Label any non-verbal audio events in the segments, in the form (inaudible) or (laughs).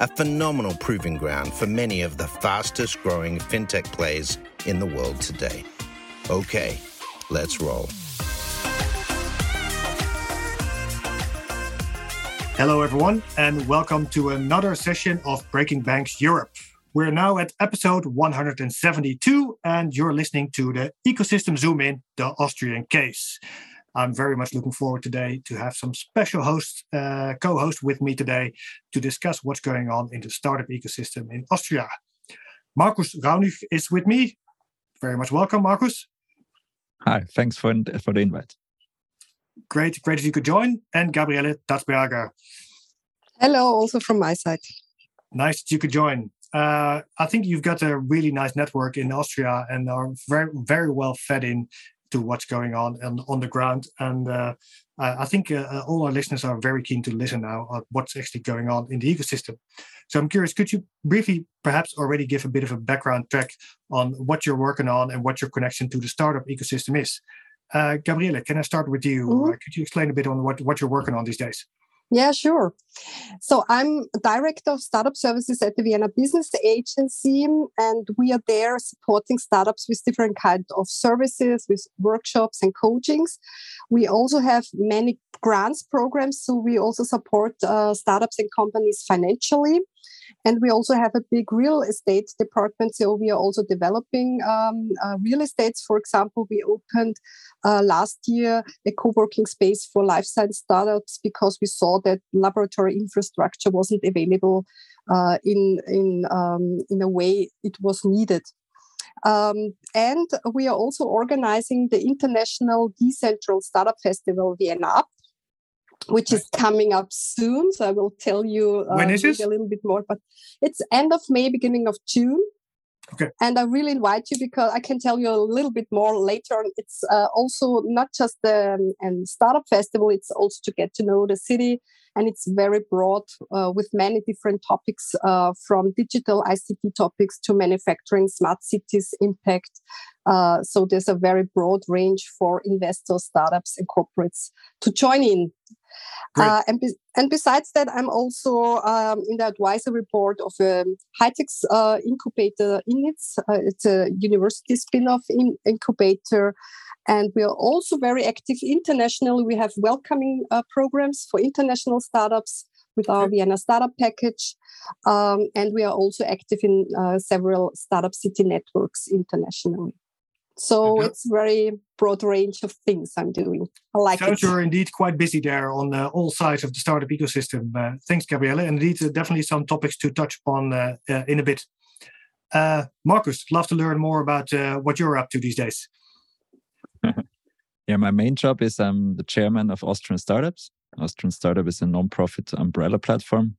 a phenomenal proving ground for many of the fastest growing fintech plays in the world today. Okay, let's roll. Hello, everyone, and welcome to another session of Breaking Banks Europe. We're now at episode 172, and you're listening to the Ecosystem Zoom In, the Austrian case. I'm very much looking forward today to have some special hosts, uh, co-host with me today to discuss what's going on in the startup ecosystem in Austria. Markus Raunig is with me. Very much welcome, Markus. Hi, thanks for, for the invite. Great, great that you could join. And Gabriele Tatzberger. Hello, also from my side. Nice that you could join. Uh, I think you've got a really nice network in Austria and are very, very well fed in to what's going on and on the ground. And uh, I think uh, uh, all our listeners are very keen to listen now on what's actually going on in the ecosystem. So I'm curious, could you briefly perhaps already give a bit of a background track on what you're working on and what your connection to the startup ecosystem is? Uh, Gabriele, can I start with you? Mm-hmm. Uh, could you explain a bit on what, what you're working on these days? Yeah, sure. So I'm director of startup services at the Vienna Business Agency, and we are there supporting startups with different kinds of services, with workshops and coachings. We also have many grants programs, so we also support uh, startups and companies financially. And we also have a big real estate department. So we are also developing um, uh, real estates. For example, we opened uh, last year a co-working space for life science startups because we saw that laboratory infrastructure wasn't available uh, in in um, in a way it was needed. Um, and we are also organizing the International Decentral Startup Festival Vienna which is coming up soon. So I will tell you uh, when is a little bit more. But it's end of May, beginning of June. Okay. And I really invite you because I can tell you a little bit more later on. It's uh, also not just the um, and startup festival; it's also to get to know the city, and it's very broad uh, with many different topics, uh, from digital ICT topics to manufacturing, smart cities, impact. Uh, so there's a very broad range for investors, startups, and corporates to join in. Uh, and, be- and besides that, I'm also um, in the advisory board of a high-tech uh, incubator INITS. Uh, it's a university spin-off in- incubator. And we are also very active internationally. We have welcoming uh, programs for international startups with our okay. Vienna Startup Package. Um, and we are also active in uh, several startup city networks internationally. So mm-hmm. it's very broad range of things I'm doing. I like Sounds it. you're indeed quite busy there on uh, all sides of the startup ecosystem. Uh, thanks, Gabriele. And indeed, uh, definitely some topics to touch upon uh, uh, in a bit. Uh, Markus, love to learn more about what you're up to these days. (laughs) yeah, my main job is I'm the chairman of Austrian Startups. Austrian Startup is a non-profit umbrella platform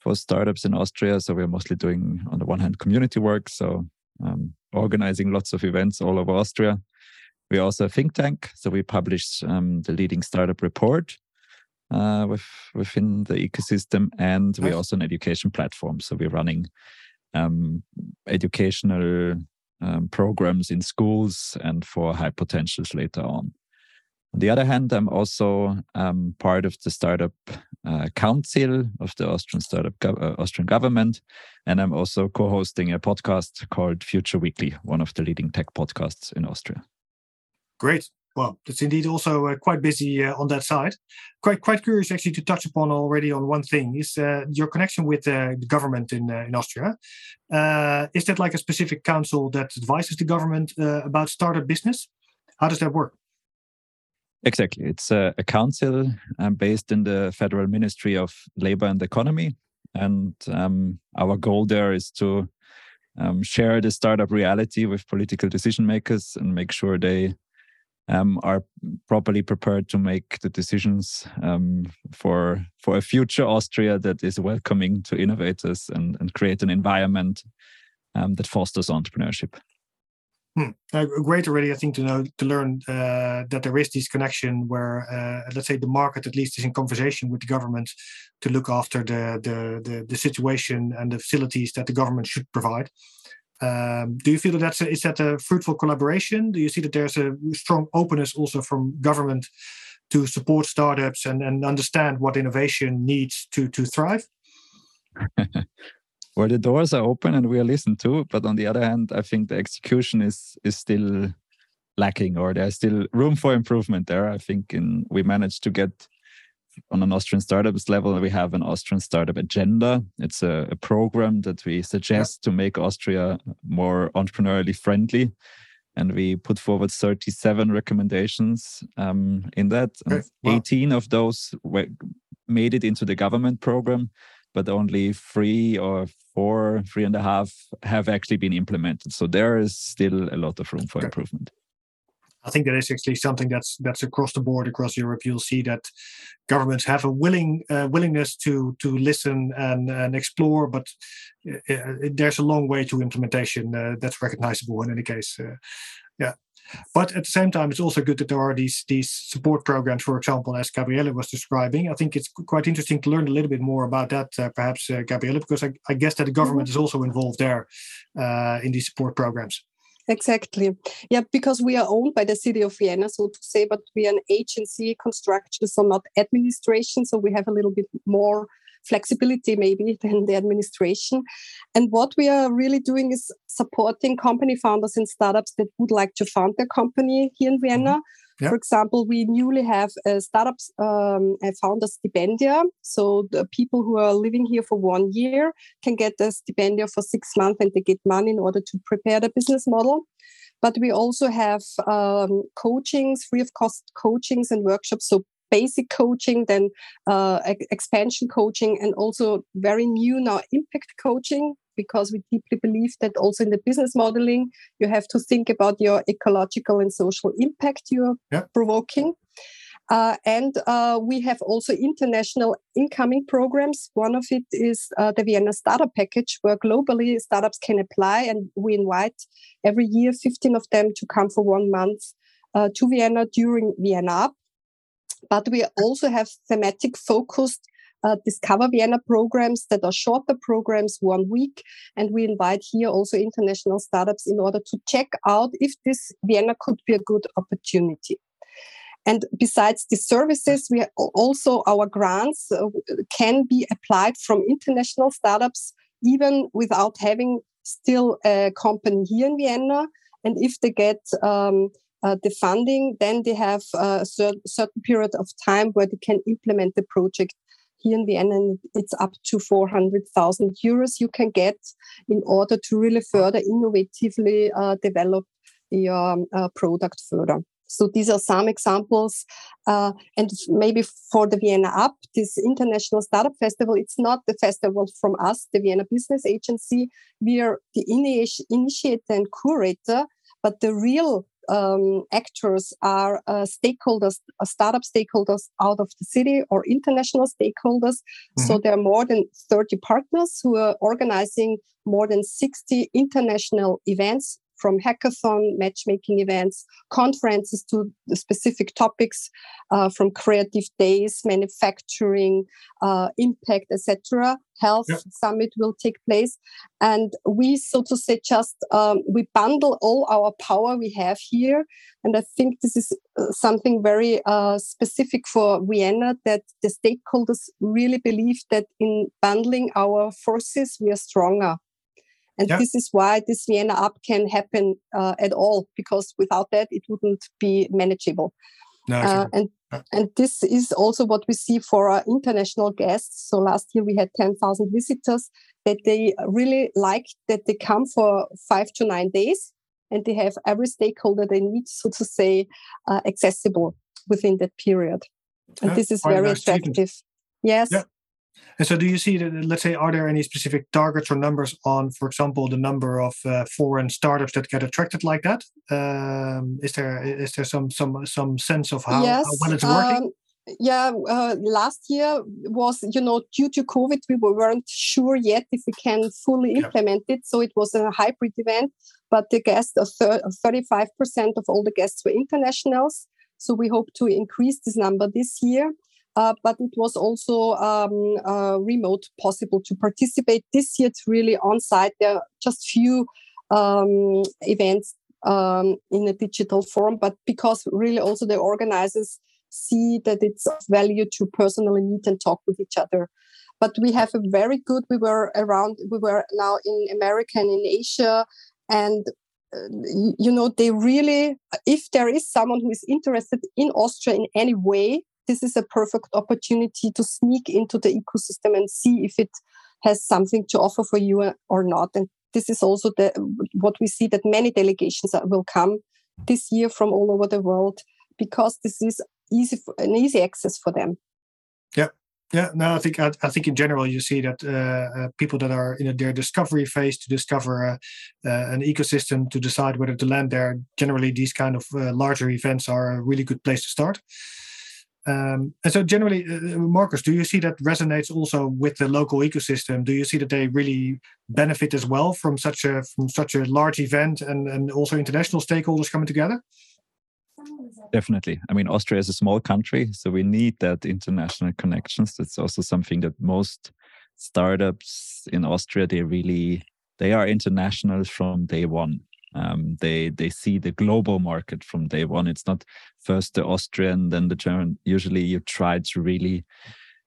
for startups in Austria. So we're mostly doing, on the one hand, community work. So um, organizing lots of events all over Austria. We are also a think tank, so we publish um, the leading startup report uh, with, within the ecosystem, and we're also an education platform. So we're running um, educational um, programs in schools and for high potentials later on. On the other hand, I'm also um, part of the startup uh, council of the Austrian startup go- uh, Austrian government, and I'm also co-hosting a podcast called Future Weekly, one of the leading tech podcasts in Austria. Great. Well, it's indeed also uh, quite busy uh, on that side. Quite quite curious actually to touch upon already on one thing is uh, your connection with uh, the government in in Austria. is that like a specific council that advises the government about startup business? How does that work? Exactly. It's a, a council um, based in the Federal Ministry of Labor and Economy. And um, our goal there is to um, share the startup reality with political decision makers and make sure they um, are properly prepared to make the decisions um, for for a future Austria that is welcoming to innovators and, and create an environment um, that fosters entrepreneurship. Hmm. Uh, great already, I think, to know to learn uh, that there is this connection where, uh, let's say, the market at least is in conversation with the government to look after the the the, the situation and the facilities that the government should provide. Um, do you feel that that's a, is that a fruitful collaboration? Do you see that there's a strong openness also from government to support startups and, and understand what innovation needs to to thrive? (laughs) well, the doors are open and we are listened to, but on the other hand, I think the execution is is still lacking, or there's still room for improvement there. I think in we managed to get on an Austrian startups level, we have an Austrian startup agenda. It's a, a program that we suggest yeah. to make Austria more entrepreneurially friendly. And we put forward 37 recommendations um, in that. Okay. Wow. 18 of those were, made it into the government program, but only three or four, three and a half have actually been implemented. So there is still a lot of room for improvement. I think that is actually something that's that's across the board across Europe. You'll see that governments have a willing uh, willingness to to listen and and explore, but uh, uh there's a long way to implementation. Uh, that's recognizable in any case. Yeah. But at the same time, it's also good that there are these these support programs, for example, as Gabriele was describing. I think it's quite interesting to learn a little bit more about that, uh, perhaps, uh, Gabriele, because I, I, guess that the government mm-hmm. is also involved there uh, in these support programs. Exactly. Yeah, because we are owned by the city of Vienna, so to say, but we are an agency construction, so not administration. So we have a little bit more flexibility maybe (laughs) than the administration. And what we are really doing is supporting company founders and startups that would like to found their company here in Vienna. Mm-hmm. For example, we newly have a startups um, a founder stipendia. So the people who are living here for one year can get a stipendia for six months and they get money in order to prepare the business model. But we also have um, coachings, free of cost coachings and workshops. So basic coaching, then uh, expansion coaching, and also very new now impact coaching because we deeply believe that also in the business modeling, you have to think about your ecological and social impact you're yeah. provoking. Uh, and uh, we have also international incoming programs. One of it is uh, the Vienna Startup Package, where globally startups can apply, and we invite every year 15 of them to come for one month uh, to Vienna during ViennaUp. But we also have thematic focused uh, Discover Vienna programs that are shorter programs, one week. And we invite here also international startups in order to check out if this Vienna could be a good opportunity. And besides the services, we also our grants uh, can be applied from international startups, even without having still a company here in Vienna. And if they get um, uh, the funding, then they have a certain period of time where they can implement the project here in Vienna, and it's up to 400,000 euros you can get in order to really further innovatively uh, develop your um, uh, product further. So these are some examples. Uh, and maybe for the ViennaUp, this International Startup Festival, it's not the festival from us, the Vienna Business Agency. We are the initiator and curator, but the real um, actors are uh, stakeholders, uh, startup stakeholders out of the city or international stakeholders. Mm-hmm. So there are more than 30 partners who are organizing more than 60 international events from hackathon, matchmaking events, conferences to the specific topics, uh, from creative days, manufacturing, uh, impact, etc. Health yep. summit will take place, and we, so to say, just um, we bundle all our power we have here, and I think this is uh, something very uh, specific for Vienna that the stakeholders really believe that in bundling our forces we are stronger and yeah. this is why this ViennaUp can happen uh, at all, because without that, it wouldn't be manageable. No, uh, and and this is also what we see for our international guests. So last year we had 10,000 visitors that they really like that they come for five to nine days and they have every stakeholder they need, so to say, uh, accessible within that period. And yeah, this is very nice attractive. Yes. Yeah. And so, do you see that? Let's say, are there any specific targets or numbers on, for example, the number of uh, foreign startups that get attracted like that? Um, is there is there some some some sense of how, yes, how well it's working? Um, yeah, uh, last year was you know due to COVID, we weren't sure yet if we can fully yeah. implement it. So it was a hybrid event, but the guests, thirty-five percent of all the guests were internationals. So we hope to increase this number this year. Uh, but it was also um, uh, remote possible to participate. This year it's really on site. There are just few um, events um, in a digital form, but because really also the organizers see that it's of value to personally meet and talk with each other. But we have a very good, we were around, we were now in America and in Asia, and uh, you know, they really, if there is someone who is interested in Austria in any way, this is a perfect opportunity to sneak into the ecosystem and see if it has something to offer for you or not. And this is also the what we see that many delegations will come this year from all over the world because this is easy an easy access for them. Yeah, yeah. No, I think I, I think in general you see that uh, uh, people that are in their discovery phase to discover uh, uh an ecosystem to decide whether to land there. Generally, these kind of uh, larger events are a really good place to start. Um, and so, generally, uh, Markus, do you see that resonates also with the local ecosystem? Do you see that they really benefit as well from such a from such a large event and and also international stakeholders coming together? Definitely. I mean, Austria is a small country, so we need that international connections. That's also something that most startups in Austria they really they are international from day one. Um, they they see the global market from day one. It's not first the Austrian, then the German. Usually, you try to really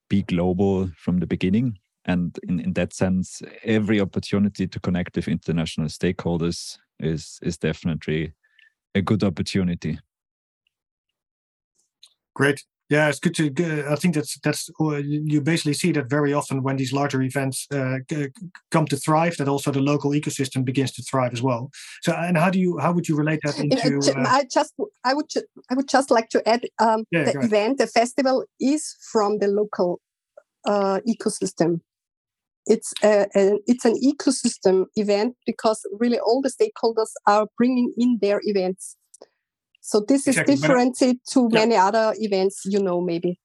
be global from the beginning. And in, in that sense, every opportunity to connect with international stakeholders is is definitely a good opportunity. Great. Yeah, it's good to. I think that's that's uh, you basically see that very often when these larger events uh, come to thrive, that also the local ecosystem begins to thrive as well. So, and how do you how would you relate that into? Uh, I just I would I would just like to add um, yeah, the event, the festival is from the local uh, ecosystem. It's a, a, it's an ecosystem event because really all the stakeholders are bringing in their events so this exactly. is different I, to yeah. many other events, you know, maybe.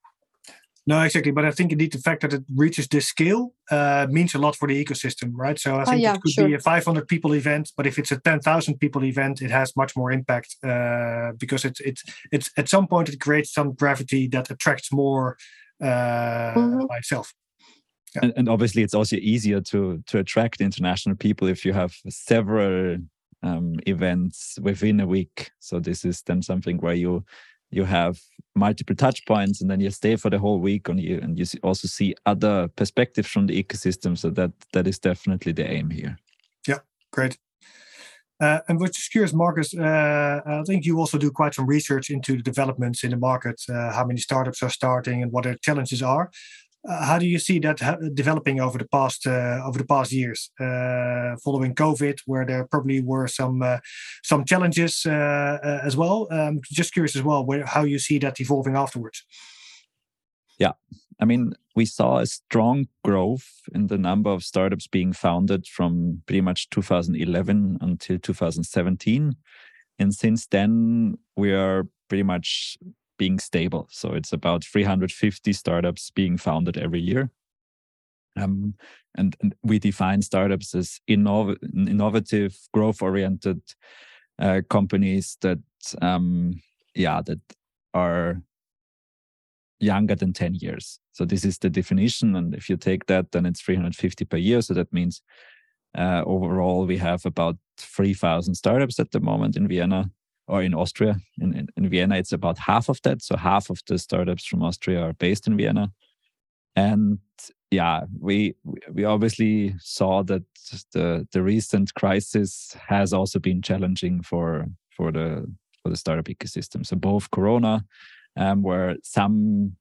No, exactly. But I think indeed the fact that it reaches this scale uh, means a lot for the ecosystem, right? So I ah, think oh, yeah, it could sure. be a 500 people event, but if it's a 10,000 people event, it has much more impact uh, because it's it's it's at some point it creates some gravity that attracts more uh, mm-hmm. by itself. Yeah. And, and, obviously, it's also easier to to attract international people if you have several um, events within a week. So this is then something where you you have multiple touch points and then you stay for the whole week and you and you also see other perspectives from the ecosystem. So that that is definitely the aim here. Yeah, great. Uh, and we're just curious, Markus, uh, I think you also do quite some research into the developments in the market, uh, how many startups are starting and what their challenges are. Uh, how do you see that developing over the past uh, over the past years, uh, following COVID, where there probably were some uh, some challenges uh, uh, as well? Um, just curious as well, where, how you see that evolving afterwards. Yeah, I mean, we saw a strong growth in the number of startups being founded from pretty much 2011 until 2017, and since then we are pretty much being stable. So it's about 350 startups being founded every year. Um, and, and, we define startups as innov- innovative, growth-oriented uh, companies that, um, yeah, that are younger than 10 years. So this is the definition. And if you take that, then it's 350 per year. So that means uh, overall we have about 3,000 startups at the moment in Vienna or in Austria. In, in, in, Vienna, it's about half of that. So half of the startups from Austria are based in Vienna. And yeah, we we obviously saw that the the recent crisis has also been challenging for for the for the startup ecosystem. So both Corona, um, where some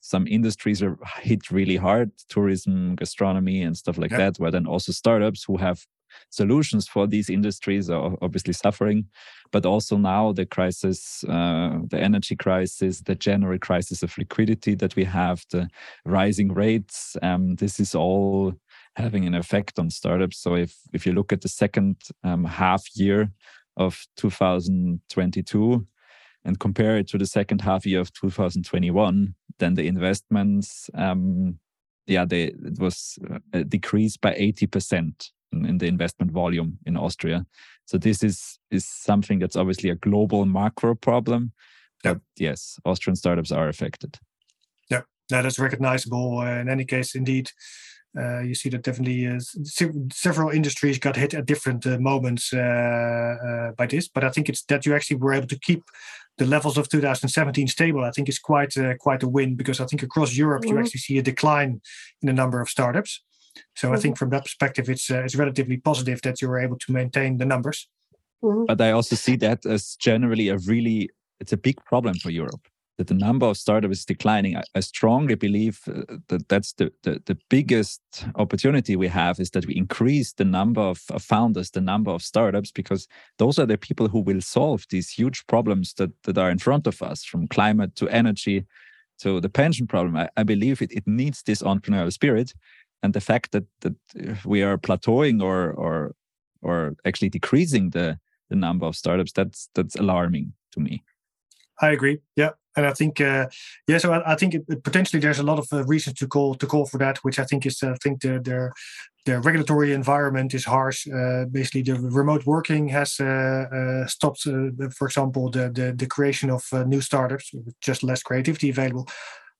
some industries are hit really hard, tourism, gastronomy, and stuff like that, where then also startups who have solutions for these industries are obviously suffering. But also now the crisis, uh, the energy crisis, the general crisis of liquidity that we have, the rising rates, um, this is all having an effect on startups. So if if you look at the second um, half year of 2022 and compare it to the second half year of 2021, then the investments, um, yeah, they, it was uh, decreased by 80% in, in the investment volume in Austria. So this is is something that's obviously a global macro problem. But yes, Austrian startups are affected. Yeah, that is recognizable. Uh, in any case, indeed, uh, you see that definitely uh, several industries got hit at different uh, moments uh, uh, by this. But I think it's that you actually were able to keep the levels of 2017 stable. I think is quite uh, quite a win because I think across Europe mm-hmm. you actually see a decline in the number of startups. So mm-hmm. I think from that perspective, it's it's relatively positive that you were able to maintain the numbers. Mm-hmm. But I also see that as generally a really it's a big problem for Europe that the number of startups is declining. I, I strongly believe uh, that that's the, the, the, biggest opportunity we have is that we increase the number of, of, founders, the number of startups, because those are the people who will solve these huge problems that, that are in front of us, from climate to energy to the pension problem. I, I believe it, it needs this entrepreneurial spirit. And the fact that, that we are plateauing or, or, or actually decreasing the, the number of startups, that's, that's alarming to me. I agree. Yeah, and I think uh, yeah, so I, I think it, potentially there's a lot of uh, reasons to call to call for that, which I think is uh, I think the the, the regulatory environment is harsh. Uh, basically, the remote working has uh, uh, stopped, for example, the, the the creation of new startups just less creativity available.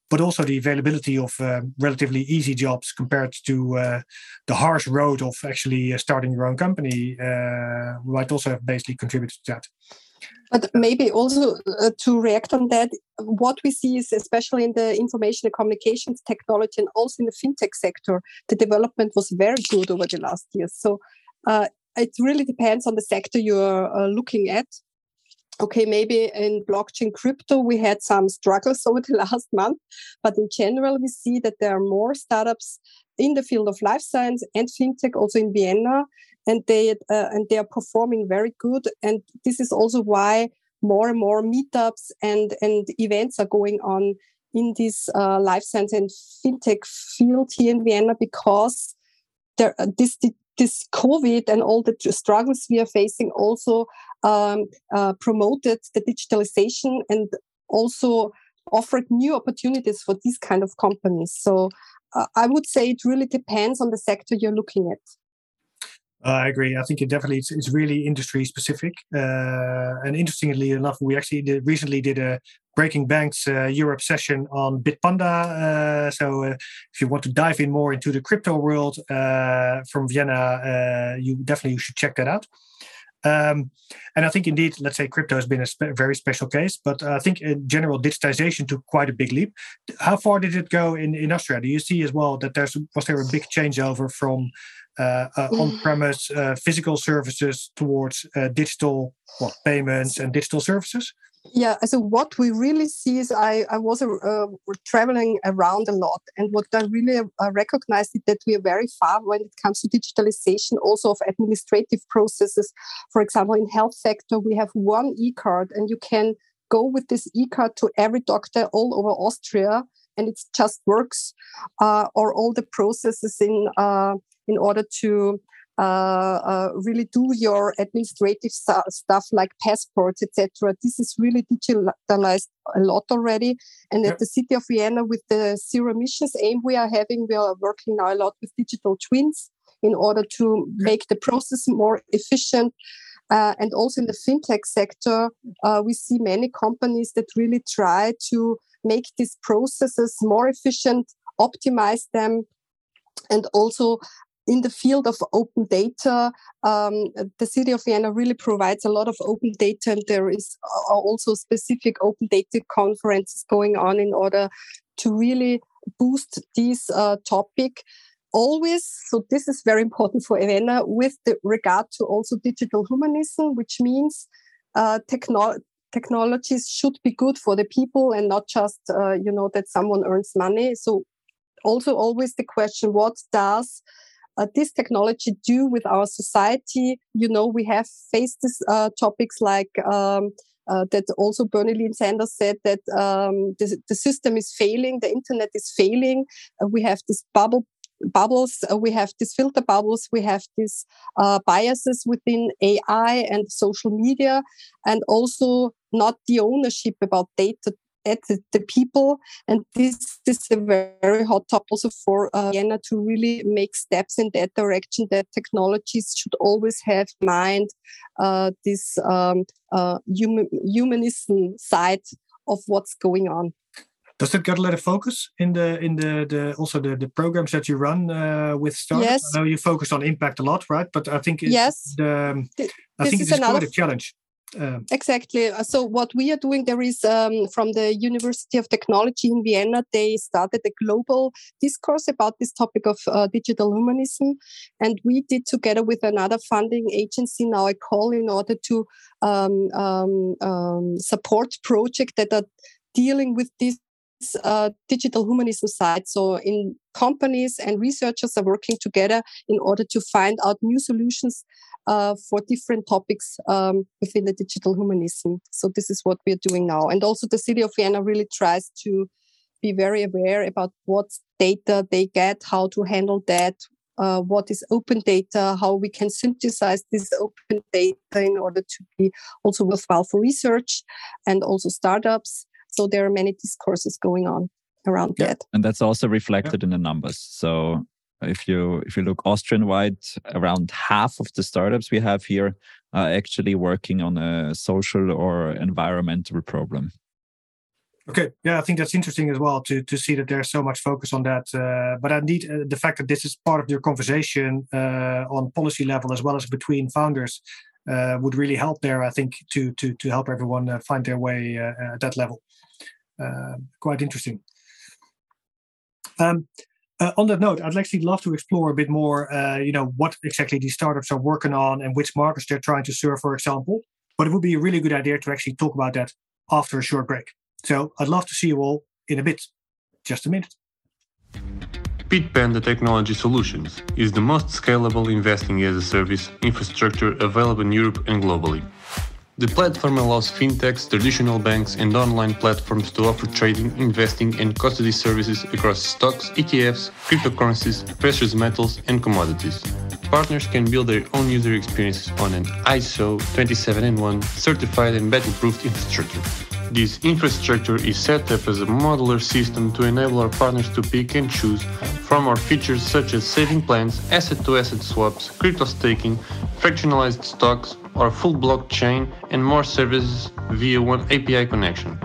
But also the availability of relatively easy jobs compared to the harsh road of actually starting your own company might also have basically contributed to that. But maybe also uh, to react on that, what we see is especially in the information and communications technology and also in the fintech sector, the development was very good over the last years. So uh, it really depends on the sector you're uh, looking at. Okay, maybe in blockchain crypto, we had some struggles (laughs) over the last month, but in general, we see that there are more startups in the field of life science and fintech also in Vienna and they uh, and they are performing very good. And this is also why more and more meetups and and events are going on in this uh, life science and fintech field here in Vienna because there uh, this this COVID and all the struggles we are facing also um, uh, promoted the digitalization and also offered new opportunities for these kind of companies. So uh, I would say it really depends on the sector you're looking at. I agree. I think it definitely it's, it's really industry specific. Uh, and interestingly enough, we actually did, recently did a Breaking Banks uh, Europe session on Bitpanda. Uh, so uh, if you want to dive in more into the crypto world uh, from Vienna, you definitely should check that out. Um, and I think indeed, let's say crypto has been a spe- very special case, but I think in general, digitization took quite a big leap. How far did it go in, in Austria? Do you see as well that there's was there a big changeover from uh, uh, on-premise uh, physical services towards digital what, payments and digital services? Yeah, so what we really see is I, I was uh, traveling around a lot, and what I really uh, recognized is that we are very far when it comes to digitalization, also of administrative processes. For example, in health sector, we have one e-card, and you can go with this e-card to every doctor all over Austria, and it just works. Uh, or all the processes in in order to uh, uh, really do your administrative stuff like passports, etc. This is really digitalized a lot already. And yep. at the city of Vienna, with the zero emissions aim we are having, we are working now a lot with digital twins in order to make the process more efficient. Uh, and also in the fintech sector, uh, we see many companies that really try to make these processes more efficient, optimize them, and also in the field of open data, um, the city of Vienna really provides a lot of open data, and there is also specific open data conferences going on in order to really boost this uh, topic. Always, so this is very important for Vienna with regard to also digital humanism, which means uh, techno- technologies should be good for the people and not just uh, you know that someone earns money. So also always the question: What does uh, this technology do with our society. You know, we have faced these uh, topics like um, uh, that also Bernie Lynn Sanders said that um, the, the, system is failing, the internet is failing. Uh, we have this bubble bubbles, uh, we have these filter bubbles, we have these uh, biases within AI and social media, and also not the ownership about data at the, the people. And this, this is a very hot topic also for uh, Vienna to really make steps in that direction that technologies should always have in mind uh, this um, uh, human, humanism side of what's going on. Does that get a lot of focus in the in the, the also the, the programs that you run uh, with startups? Yes. I know you focus on impact a lot, right? But I think yes, the, I think it's quite a challenge. Uh, exactly. Uh, so what we are doing there is um, from the University of Technology in Vienna, they started a global discourse about this topic of uh, digital humanism, and we did together with another funding agency now a call in order to um, um, um support projects that are dealing with this digital humanism side. So, in companies and researchers are working together in order to find out new solutions uh, for different topics um, within the digital humanism. So, this is what we are doing now. And also, the city of Vienna really tries to be very aware about what data they get, how to handle that. Uh, what is open data, how we can synthesize this open data in order to be also worthwhile for research and also startups. So there are many discourses going on around yeah. that. And that's also reflected yeah. in the numbers. So if you if you look Austrian wide, around half of the startups we have here are actually working on a social or environmental problem. Okay, yeah, I think that's interesting as well to to see that there's so much focus on that. Uh, but indeed, uh, the fact that this is part of your conversation uh, on policy level as well as between founders uh, would really help there. I think to to to help everyone uh, find their way uh, at that level. Um, quite interesting. Um, uh, on that note, I'd actually love to explore a bit more, uh, you know, what exactly these startups are working on and which markets they're trying to serve, for example. But it would be a really good idea to actually talk about that after a short break. So I'd love to see you all in a bit. Just a minute. Bitpanda Technology Solutions is the most scalable investing as a service infrastructure available in Europe and globally. The platform allows fintechs, traditional banks, and online platforms to offer trading, investing, and custody services across stocks, ETFs, cryptocurrencies, precious metals, and commodities. Partners can build their own user experiences on an ISO 27001 certified and battle-proofed infrastructure. This infrastructure is set up as a modular system to enable our partners to pick and choose from our features such as saving plans, asset to asset swaps, crypto staking, fractionalized stocks, or full blockchain, and more services via one API connection.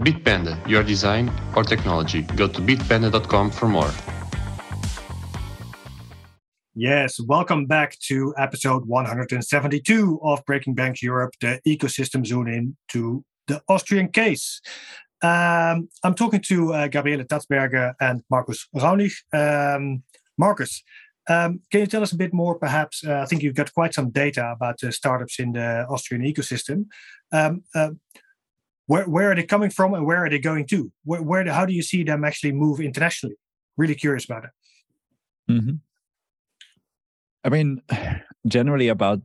Bitpanda, your design or technology. Go to bitpanda.com for more. Yes, welcome back to episode 172 of Breaking Banks Europe, the ecosystem zoom in to the Austrian case. Um, I'm talking to uh, Gabriele Tatzberger and Markus Raunig. Um, Markus, um, can you tell us a bit more, perhaps? Uh, I think you've got quite some data about the startups in the Austrian ecosystem. Um, uh, where, where are they coming from and where are they going to? Where, where how do you see them actually move internationally? Really curious about it. Mm-hmm. I mean, generally about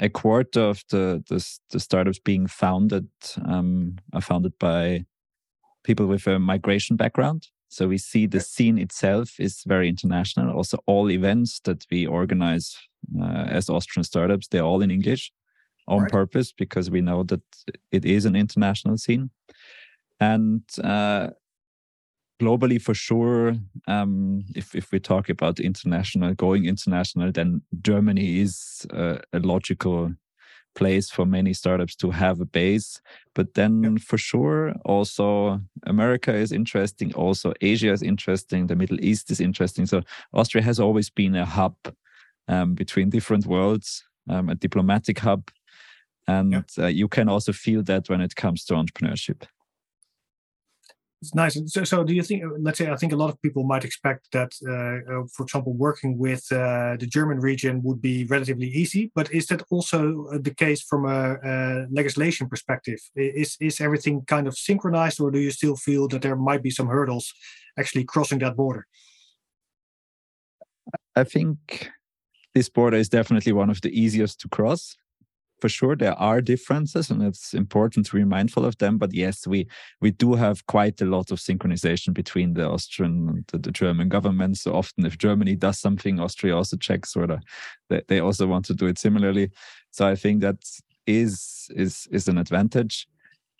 a quarter of the the, the startups being founded um, are founded by people with a migration background. So we see the scene itself is very international. Also, all events that we organize uh, as Austrian startups, they're all in English on right. purpose because we know that it is an international scene. And uh, globally for sure um, if, if we talk about international going international then germany is uh, a logical place for many startups to have a base. But then for sure also america is interesting also asia is interesting the middle east is interesting. So austria has always been a hub um, between different worlds um, a diplomatic hub. And uh, you can also feel that when it comes to entrepreneurship it's nice. So, so, do you think? Let's say, I think a lot of people might expect that, uh, uh, for example, working with uh, the German region would be relatively easy. But is that also uh, the case from a, a, legislation perspective? Is is everything kind of synchronized, or do you still feel that there might be some hurdles actually crossing that border? I think this border is definitely one of the easiest to cross. For sure, there are differences, and it's important to be mindful of them. But yes, we we do have quite a lot of synchronization between the Austrian and the, the German government. So often, if Germany does something, Austria also checks whether they, they also want to do it similarly. So I think that is is is an advantage.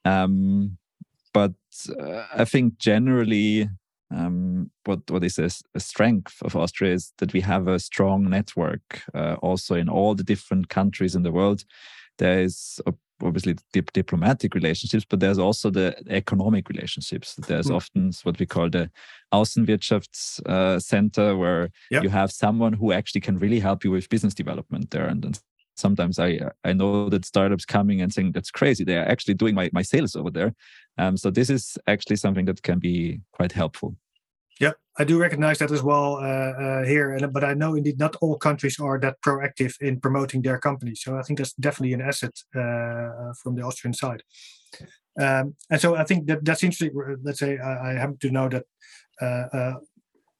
Um, but uh, I think generally um, what what is a, a, strength of Austria is that we have a strong network uh, also in all the different countries in the world. There is obviously dip diplomatic relationships, but there's also the economic relationships. There's mm. often what we call the Außenwirtschafts uh, center, where yep. you have someone who actually can really help you with business development there. And, and sometimes I I know that startups coming and saying that's crazy. They are actually doing my my sales over there. Um, so this is actually something that can be quite helpful. Yeah, I do recognize that as well uh, uh, here, and but I know indeed not all countries are that proactive in promoting their companies. So I think that's definitely an asset uh, from the Austrian side. Um, and so I think that that's interesting. Let's say I, I happen to know that uh, uh,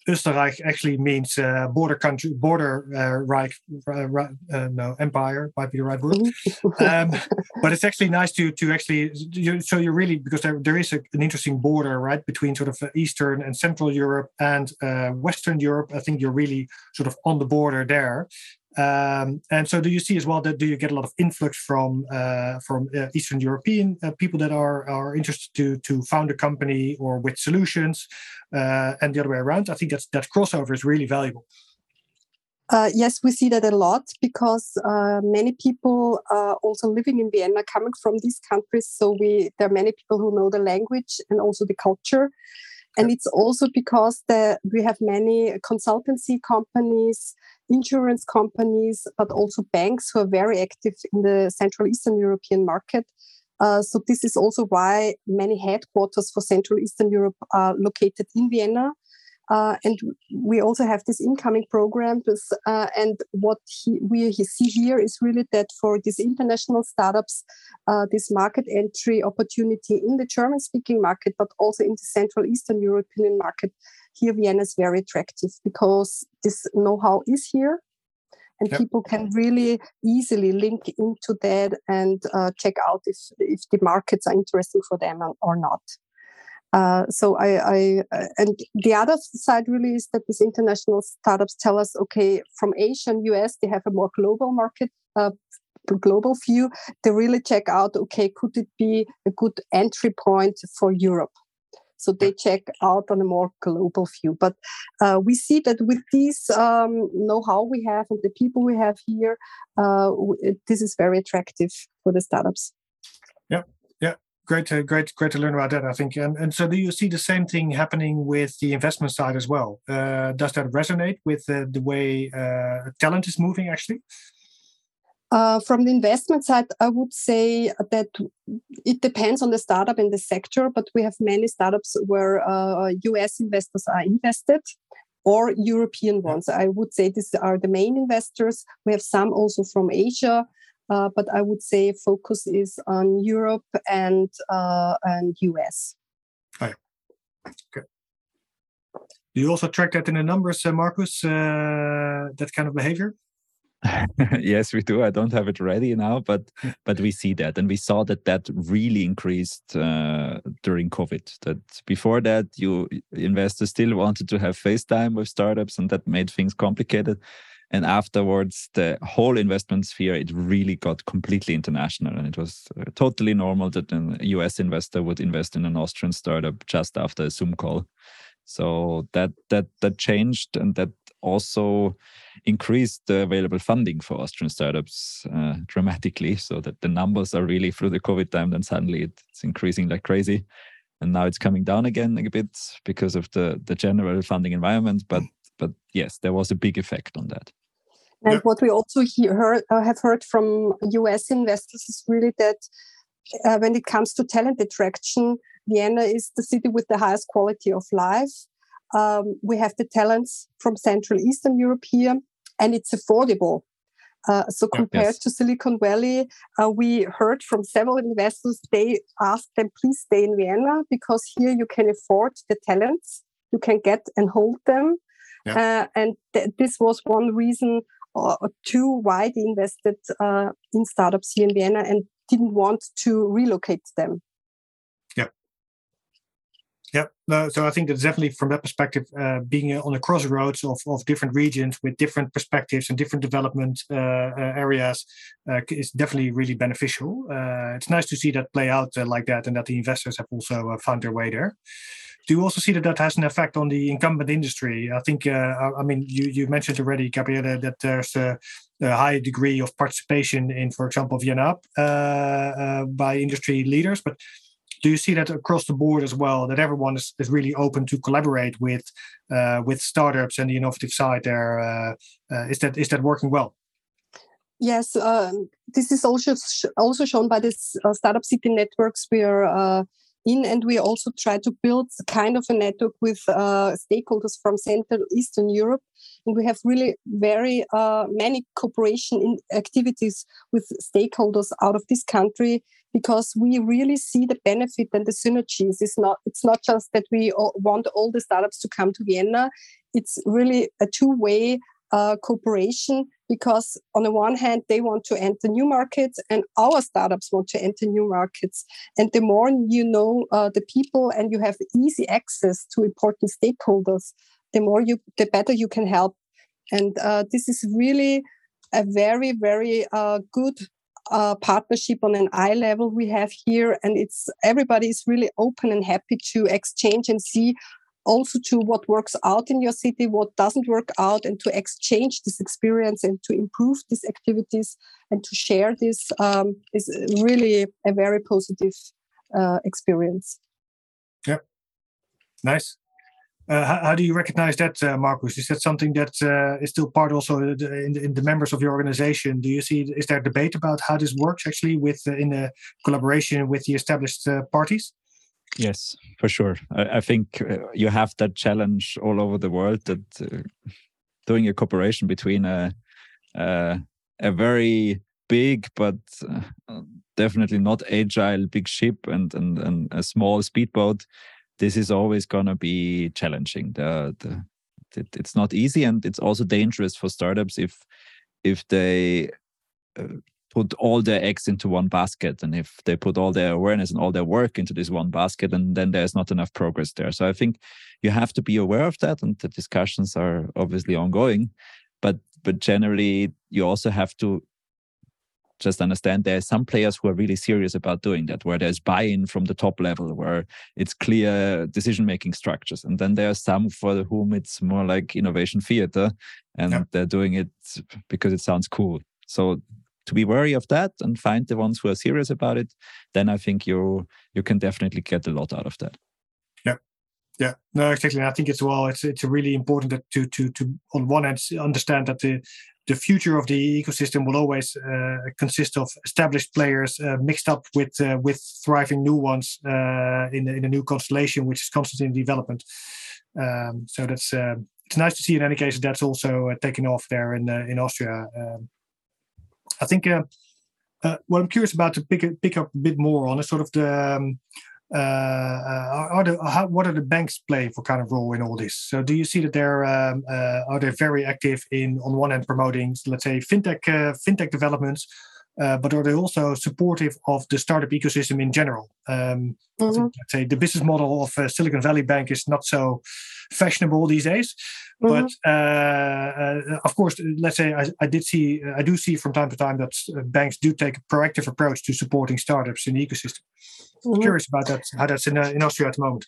Österreich actually means uh, border country, border uh, Reich, uh, uh, no empire might be the right word. (laughs) um, but it's actually nice to to actually you, so you really because there, there is a, an interesting border right between sort of uh, Eastern and Central Europe and uh, Western Europe. I think you're really sort of on the border there, um, and so, do you see as well that do you get a lot of influx from uh, from uh, Eastern European uh, people that are are interested to to found a company or with solutions, uh, and the other way around? I think that's that crossover is really valuable. Uh, yes, we see that a lot because uh, many people also living in Vienna coming from these countries. So we there are many people who know the language and also the culture. And it's also because the, we have many consultancy companies insurance companies, but also banks who are very active in the Central Eastern European market. Uh, so this is also why many headquarters for Central Eastern Europe are located in Vienna. Uh, and we also have this incoming program. Uh, and what he, we see here is really that for these international startups, uh, this market entry opportunity in the German speaking market, but also in the Central Eastern European market, here Vienna is very attractive because this know-how is here and yep. people can really easily link into that and uh, check out if, if the markets are interesting for them or not. Uh, so I, I uh, and the other side really is that these international startups tell us, okay, from Asia and US, they have a more global market, uh, global view. They really check out, okay, could it be a good entry point for Europe? So they check out on a more global view. But uh, we see that with this um, know-how we have and the people we have here, uh, this is very attractive for the startups. Yeah, yeah, great, to, great, great to learn about that. I think, and and so do you see the same thing happening with the investment side as well? Uh, does that resonate with the way uh, talent is moving actually? Uh, from the investment side, I would say that it depends on the startup and the sector, but we have many startups where uh, US investors are invested or European ones. I would say these are the main investors. We have some also from Asia, uh, but I would say focus is on Europe and uh, and US. Okay. Do you also track that in the numbers, uh, Markus? Uh, that kind of behavior? (laughs) yes, we do. I don't have it ready now, but but we see that, and we saw that that really increased uh, during COVID. That before that, you investors still wanted to have FaceTime with startups, and that made things complicated. And afterwards, the whole investment sphere it really got completely international, and it was uh, totally normal that a US investor would invest in an Austrian startup just after a Zoom call. So that that that changed, and that also increased the available funding for Austrian startups uh, dramatically. So that the numbers are really through the COVID time, then suddenly it's increasing like crazy. And now it's coming down again a bit because of the, the general funding environment. But but yes, there was a big effect on that. And what we also hear, uh, have heard from US investors is really that uh, when it comes to talent attraction, Vienna is the city with the highest quality of life. Um, we have the talents from Central Eastern Europe here, and it's affordable. Uh, so compared yes. to Silicon Valley, uh, we heard from several investors, they asked them, please stay in Vienna because here you can afford the talents, you can get and hold them. Yeah. Uh, and th- this was one reason or two why they invested uh, in startups here in Vienna and didn't want to relocate them. Yeah, no, so I think that definitely from that perspective, uh, being on the crossroads of, of different regions with different perspectives and different development uh, uh, areas uh, is definitely really beneficial. Uh, it's nice to see that play out uh, like that and that the investors have also found their way there. Do you also see that that has an effect on the incumbent industry? I think, I mean, you, you mentioned already, Gabriele, that there's a, a high degree of participation in, for example, Vienna by industry leaders, but do you see that across the board as well that everyone is, is really open to collaborate with uh, with startups and the innovative side there uh, uh, is that is that working well? Yes um, this is also sh- also shown by this uh, startup city networks where uh, in and we also try to build kind of a network with uh, stakeholders from central eastern europe and we have really very many cooperation in activities with stakeholders out of this country because we really see the benefit and the synergies. It's not it's not just that we want all the startups to come to Vienna. It's really a two-way uh, cooperation because on the one hand they want to enter new markets and our startups want to enter new markets. And the more you know uh, the people and you have easy access to important stakeholders the more you the better you can help. And uh, this is really a very very uh, good uh, partnership on an eye level we have here, and it's everybody is really open and happy to exchange and see also to what works out in your city, what doesn't work out, and to exchange this experience and to improve these activities and to share this um, is really a very positive uh, experience. Yep. nice. Uh, how, how, do you recognize that, uh, Markus? Is that something that uh, is still part also in the, in the, members of your organization? Do you see is there debate about how this works actually with uh, in the collaboration with the established uh, parties? Yes, for sure. I, I think uh, you have that challenge all over the world that doing a cooperation between a a very big but definitely not agile big ship and and, and a small speedboat this is always to be challenging. The, the, it, it's not easy, and it's also dangerous for startups if if they uh, put all their eggs into one basket, and if they put all their awareness and all their work into this one basket, and then there's not enough progress there. So I think you have to be aware of that, and the discussions are obviously ongoing. But but generally, you also have to just understand there are some players who are really serious about doing that, where there's buy-in from the top level, where it's clear decision-making structures, and then there are some for whom it's more like innovation theater, and yeah. they're doing it because it sounds cool. So to be wary of that and find the ones who are serious about it, then I think you you can definitely get a lot out of that. Yeah, yeah, no, exactly. I think as well, it's it's really important that to to to on one hand understand that the the future of the ecosystem will always uh, consist of established players uh, mixed up with uh, with thriving new ones uh, in in a new constellation, which is constantly in development. Um, so that's uh, it's nice to see. In any case, that's also uh, taking off there in in Austria. Um, I think what I'm curious about to pick pick up a bit more on is sort of the um, uh, uh, are the, how, what are the banks playing for kind of role in all this? So do you see that they're um, uh, are they very active in on one end promoting let's say fintech fintech developments, uh, but are they also supportive of the startup ecosystem in general? Um, mm-hmm. think, let's say the business model of uh, Silicon Valley Bank is not so fashionable these days. Mm-hmm. But uh, of course, let's say I, I, did see, I do see from time to time that banks do take a proactive approach to supporting startups in the ecosystem. Mm-hmm. Curious about that, how that's in, uh, in Austria at the moment.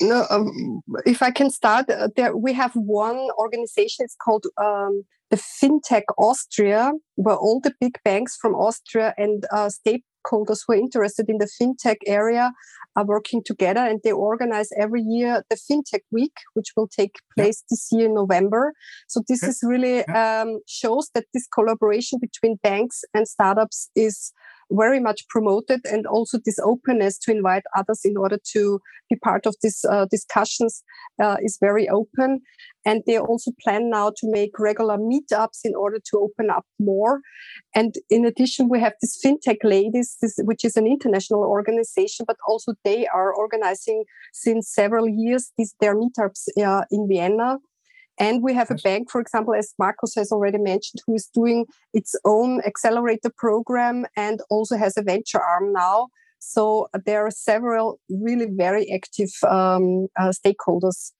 No, um, if I can start, uh, there we have one organization. It's called um, the FinTech Austria, where all the big banks from Austria and uh, stakeholders who are interested in the fintech area are working together, and they organize every year the FinTech Week, which will take place yeah. this year in November. So this is really yeah. um, shows that this collaboration between banks and startups is very much promoted and also this openness to invite others in order to be part of these uh, discussions uh, is very open. And they also plan now to make regular meetups in order to open up more. And in addition we have this fintech ladies this, which is an international organization but also they are organizing since several years these their meetups uh, in vienna And we have a bank, for example, as Markus has already mentioned, who is doing its own accelerator program and also has a venture arm now. So there are several really very active um, uh, stakeholders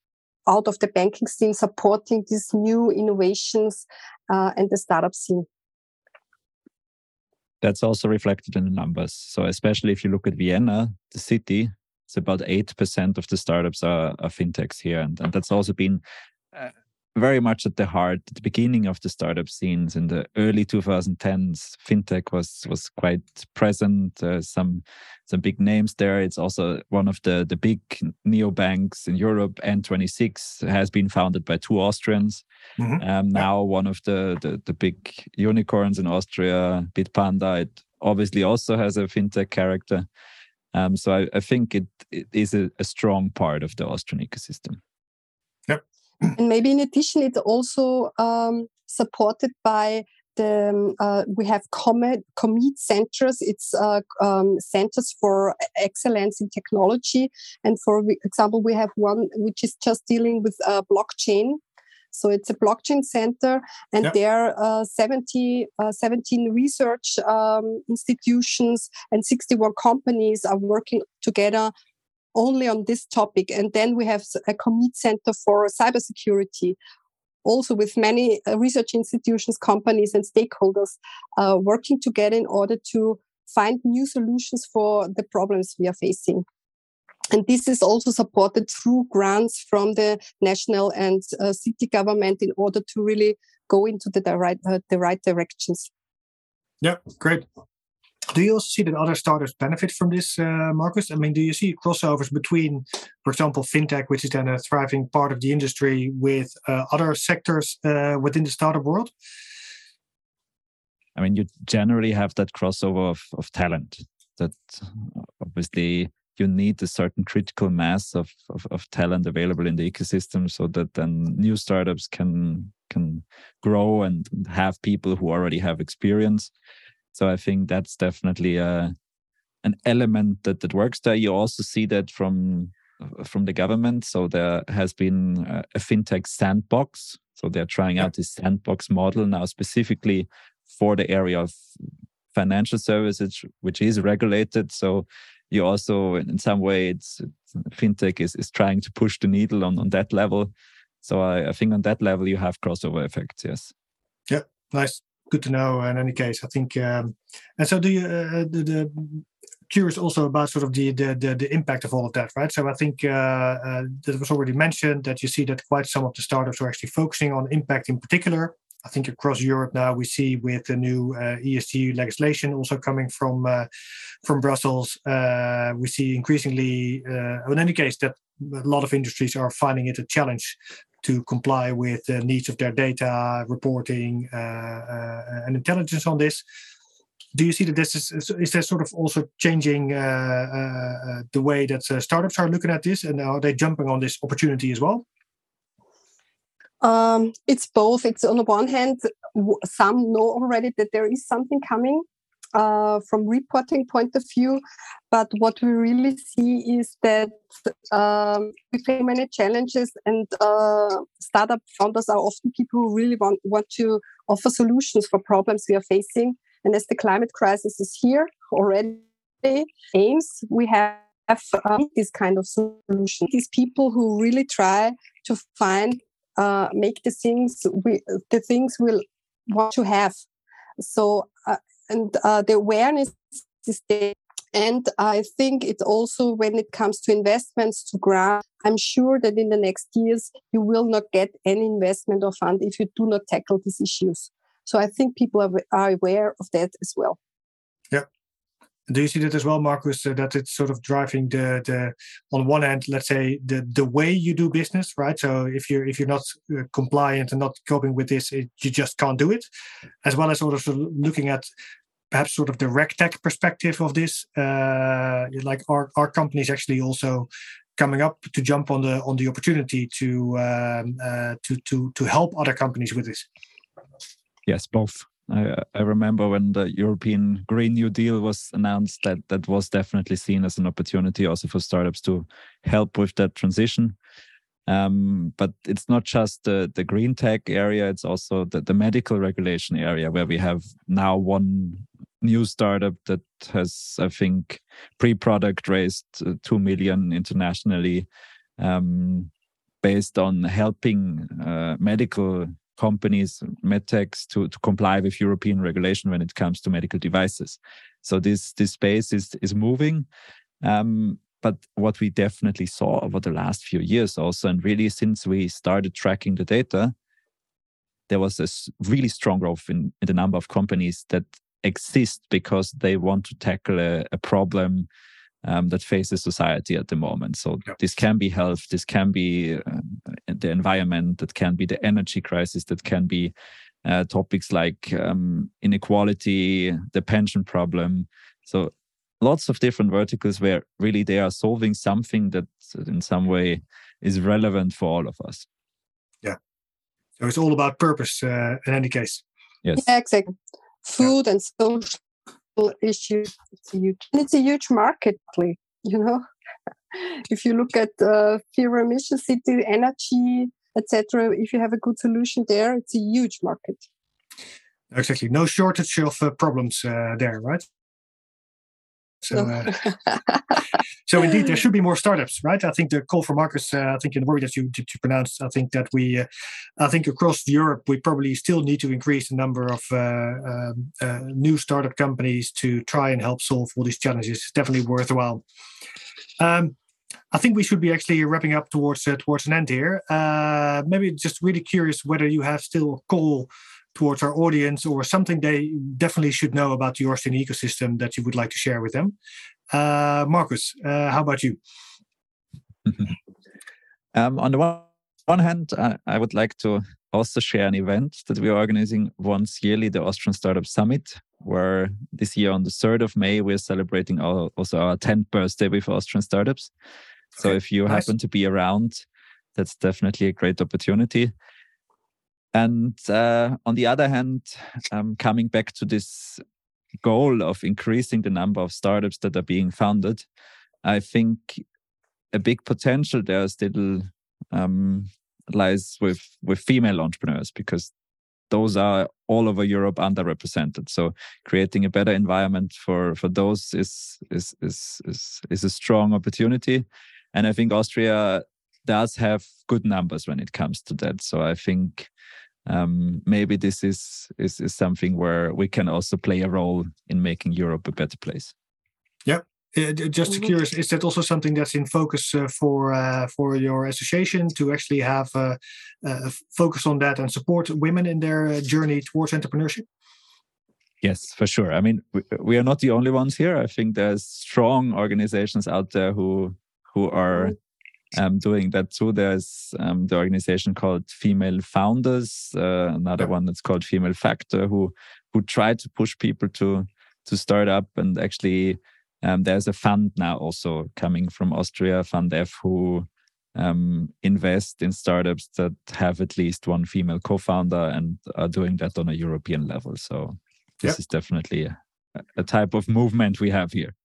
out of the banking scene supporting these new innovations uh, and the startup scene. That's also reflected in the numbers. So, especially if you look at Vienna, the city, it's about 8% of the startups are, are fintechs here. And, and that's also been uh, very much at the heart at the beginning of the startup scenes in the early 2010s fintech was was quite present uh, some some big names there. It's also one of the the big neobanks in europe. N26 has been founded by two austrians. Mm-hmm. um, now one of the, the the big unicorns in austria bitpanda. It obviously also has a fintech character. Um, so I, I, think it, it is a, a strong part of the austrian ecosystem and maybe in addition, it's also um, supported by the um, uh, we have COMET COMET centers. It's uh, um, centers for excellence in technology, and for example, we have one which is just dealing with uh, blockchain. So it's a blockchain center, and yep. there are uh, 70, uh, 17 research um, institutions and 61 companies are working together only on this topic. And then we have a COMET center for cybersecurity, also with many uh, research institutions, companies, and stakeholders uh, working together in order to find new solutions for the problems we are facing. And this is also supported through grants from the national and uh, city government in order to really go into the right, uh, the right directions. Yeah, great. Do you also see that other startups benefit from this, uh, Markus? I mean, do you see crossovers between, for example, fintech, which is then a thriving part of the industry, with uh, other sectors uh, within the startup world? I mean, you generally have that crossover of, of talent. That obviously you need a certain critical mass of, of, of talent available in the ecosystem, so that then new startups can can grow and have people who already have experience so I think that's definitely a uh, an element that that works there. You also see that from from the government. So there has been a, a fintech sandbox. So they're trying out this sandbox model now specifically for the area of financial services, which is regulated. So you also, in some way, it's, it's fintech is, is trying to push the needle on, on that level. So I, I think on that level, you have crossover effects. Yes. Yeah, nice good to know. In any case, I think, um, and so do you uh, the, the curious also about sort of the, the, the the impact of all of that, right? So I think uh, uh, that was already mentioned that you see that quite some of the startups are actually focusing on impact in particular. I think across Europe now we see with the new uh, ESG legislation also coming from uh, from Brussels, uh, we see increasingly, uh, in any case, that a lot of industries are finding it a challenge to comply with the needs of their data reporting uh, uh, and intelligence on this. Do you see that this is is that sort of also changing uh, the way that startups are looking at this, and are they jumping on this opportunity as well? Um, it's both. It's on the one hand, some know already that there is something coming, uh, from reporting point of view. But what we really see is that um, we face many challenges, and uh, startup founders are often people who really want, want to offer solutions for problems we are facing. And as the climate crisis is here already, aims we have um, this kind of solution. These people who really try to find, uh, make the things we, the things we'll want to have. So uh, and uh, the awareness is there. And I think it's also when it comes to investments to grant, I'm sure that in the next years, you will not get any investment or fund if you do not tackle these issues. So I think people are, are aware of that as well. Yeah. Do you see that as well, Markus? Uh, that it's sort of driving the the on one hand, let's say the the way you do business, right? So if you're if you're not uh, compliant and not coping with this, it, you just can't do it. As well as sort of looking at perhaps sort of the regtech perspective of this uh, like our, our company is actually also coming up to jump on the on the opportunity to um, uh, to to to help other companies with this? Yes both. I, I remember when the European Green New Deal was announced that that was definitely seen as an opportunity also for startups to help with that transition Um, but it's not just the, the green tech area, it's also the, the medical regulation area where we have now one new startup that has, I think, pre product raised uh, 2 million internationally um, based on helping uh, medical companies, medtechs, to, to comply with European regulation when it comes to medical devices. So this, this space is, is moving. Um, but what we definitely saw over the last few years also, and really since we started tracking the data, there was a really strong growth in, in the number of companies that exist because they want to tackle a, a problem um, that faces society at the moment. So yep. this can be health, this can be uh, the environment, that can be the energy crisis, that can be uh, topics like um, inequality, the pension problem. So lots of different verticals where really they are solving something that in some way is relevant for all of us. Yeah. So it's all about purpose uh, in any case. Yes. Yeah, exactly. Food yeah. and social issues. It's a huge, it's a huge market, you know. (laughs) if you look at uh, zero emission city, energy, etc., if you have a good solution there, it's a huge market. Exactly. No shortage of uh, problems uh, there, right? So, uh, (laughs) so indeed, there should be more startups, right? I think the call for Markus, uh, I think in the word that you, you pronounced, I think that we, uh, I think across Europe, we probably still need to increase the number of uh, um, uh, new startup companies to try and help solve all these challenges. It's definitely worthwhile. Um, I think we should be actually wrapping up towards uh, towards an end here. maybe just really curious whether you have still a call towards our audience or something they definitely should know about the Austrian ecosystem that you would like to share with them. Uh, Markus, uh, how about you? (laughs) um, on the one, one hand, uh, I would like to also share an event that we are organizing once yearly, the Austrian Startup Summit, where this year on the 3rd of May, we're celebrating our, also our 10th birthday with Austrian startups. So okay, if you nice. happen to be around, that's definitely a great opportunity. And uh, on the other hand, um, coming back to this goal of increasing the number of startups that are being founded, I think a big potential there still um, lies with with female entrepreneurs because those are all over Europe underrepresented. So creating a better environment for for those is is is is, is a strong opportunity, and I think Austria does have good numbers when it comes to that. So I think um, maybe this is, is is something where we can also play a role in making Europe a better place. Yeah, uh, just mm-hmm. curious, is that also something that's in focus uh, for uh, for your association to actually have uh, uh focus on that and support women in their uh, journey towards entrepreneurship? Yes, for sure. I mean, we, we, are not the only ones here. I think there's strong organizations out there who who are mm-hmm um, doing that too. There's um, the organization called Female Founders, uh, another one that's called Female Factor, who who try to push people to to start up. And actually, um, there's a fund now also coming from Austria, Fund F, who um, invest in startups that have at least one female co-founder and are doing that on a European level. So this yep. is definitely a, a type of movement we have here.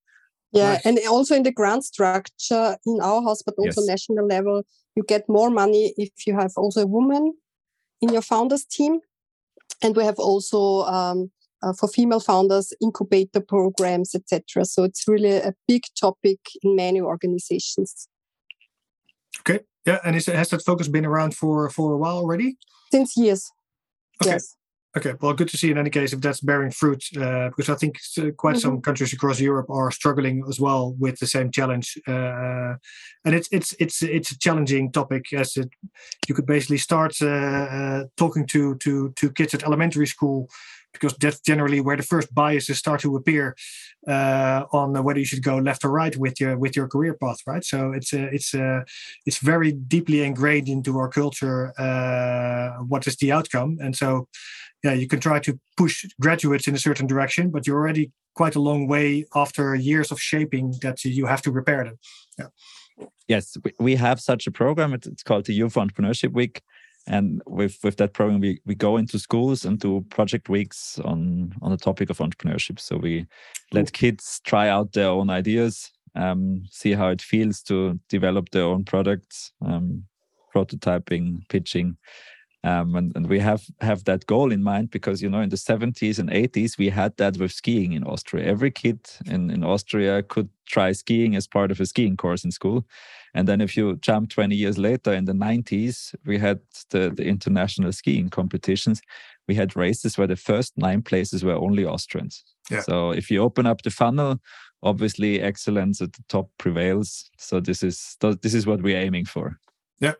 Yeah, nice. and also in the grant structure in our house, but also yes. national level, you get more money if you have also a woman in your founders team. And we have also um, uh, for female founders incubator programs, etc. So it's really a big topic in many organizations. Okay, yeah, and is, has that focus been around for for a while already? Since years. Okay. Yes. Okay, well, good to see in any case if that's bearing fruit, uh, because I think quite mm-hmm. some countries across Europe are struggling as well with the same challenge, uh, and it's it's it's it's a challenging topic. As it, you could basically start uh, uh talking to to to kids at elementary school because that's generally where the first biases start to appear uh, on whether you should go left or right with your with your career path, right? So it's a, it's a, it's very deeply ingrained into our culture. Uh, what is the outcome? And so, yeah, you can try to push graduates in a certain direction, but you're already quite a long way after years of shaping that you have to repair them. Yeah. Yes, we have such a program. It's called the Youth Entrepreneurship Week and with with that program we we go into schools and do project weeks on on the topic of entrepreneurship so we let kids try out their own ideas um, see how it feels to develop their own products um, prototyping, pitching. Um, and, and we have have that goal in mind because you know in the 70s and 80s we had that with skiing in Austria. Every kid in, in Austria could try skiing as part of a skiing course in school. And then if you jump 20 years later in the 90s, we had the, the international skiing competitions. We had races where the first nine places were only Austrians. Yeah. So if you open up the funnel, obviously excellence at the top prevails. So this is this is what we're aiming for. Yeah,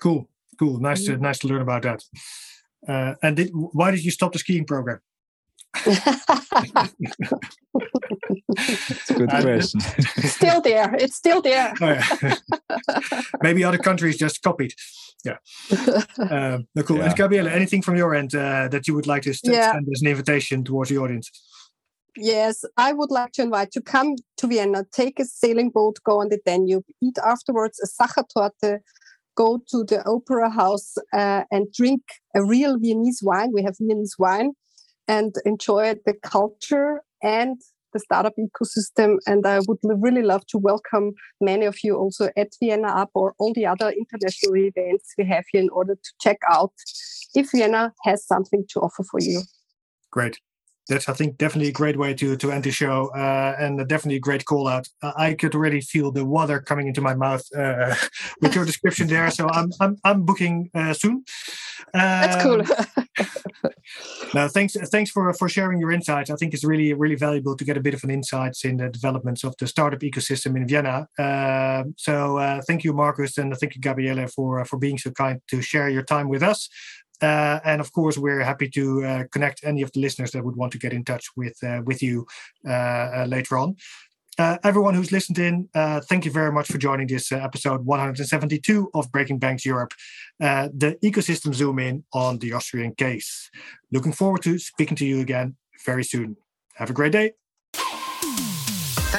cool cool. Nice to nice to learn about that. Uh, and did, why did you stop the skiing program? (laughs) it's a good question. still there. It's still there. (laughs) Oh, yeah. (laughs) Maybe other countries just copied. Yeah. Um, no, cool. Yeah. And Gabriele, anything from your end uh, that you would like to st- yeah. send as an invitation towards the audience? Yes, I would like to invite you to come to Vienna, take a sailing boat, go on the Danube, eat afterwards a Sachertorte, go to the opera house uh, and drink a real Viennese wine. We have Viennese wine and enjoy the culture and the startup ecosystem. And I would really love to welcome many of you also at ViennaUp or all the other international events we have here in order to check out if Vienna has something to offer for you. Great that's I think definitely a great way to to end the show, uh, and definitely a great call out. I could already feel the water coming into my mouth uh, (laughs) with your (laughs) description there. So I'm I'm I'm booking uh, soon. that's cool. Um, (laughs) now, thanks thanks for for sharing your insights. I think it's really really valuable to get a bit of an insights in the developments of the startup ecosystem in Vienna. Um, so uh, thank you, Markus, and thank you, Gabriele, for for being so kind to share your time with us. Uh, and of course, we're happy to uh, connect any of the listeners that would want to get in touch with uh, with you uh, uh, later on. Uh, everyone who's listened in, thank you very much for joining this episode 172 of Breaking Banks Europe, the ecosystem zoom in on the Austrian case. Looking forward to speaking to you again very soon. Have a great day.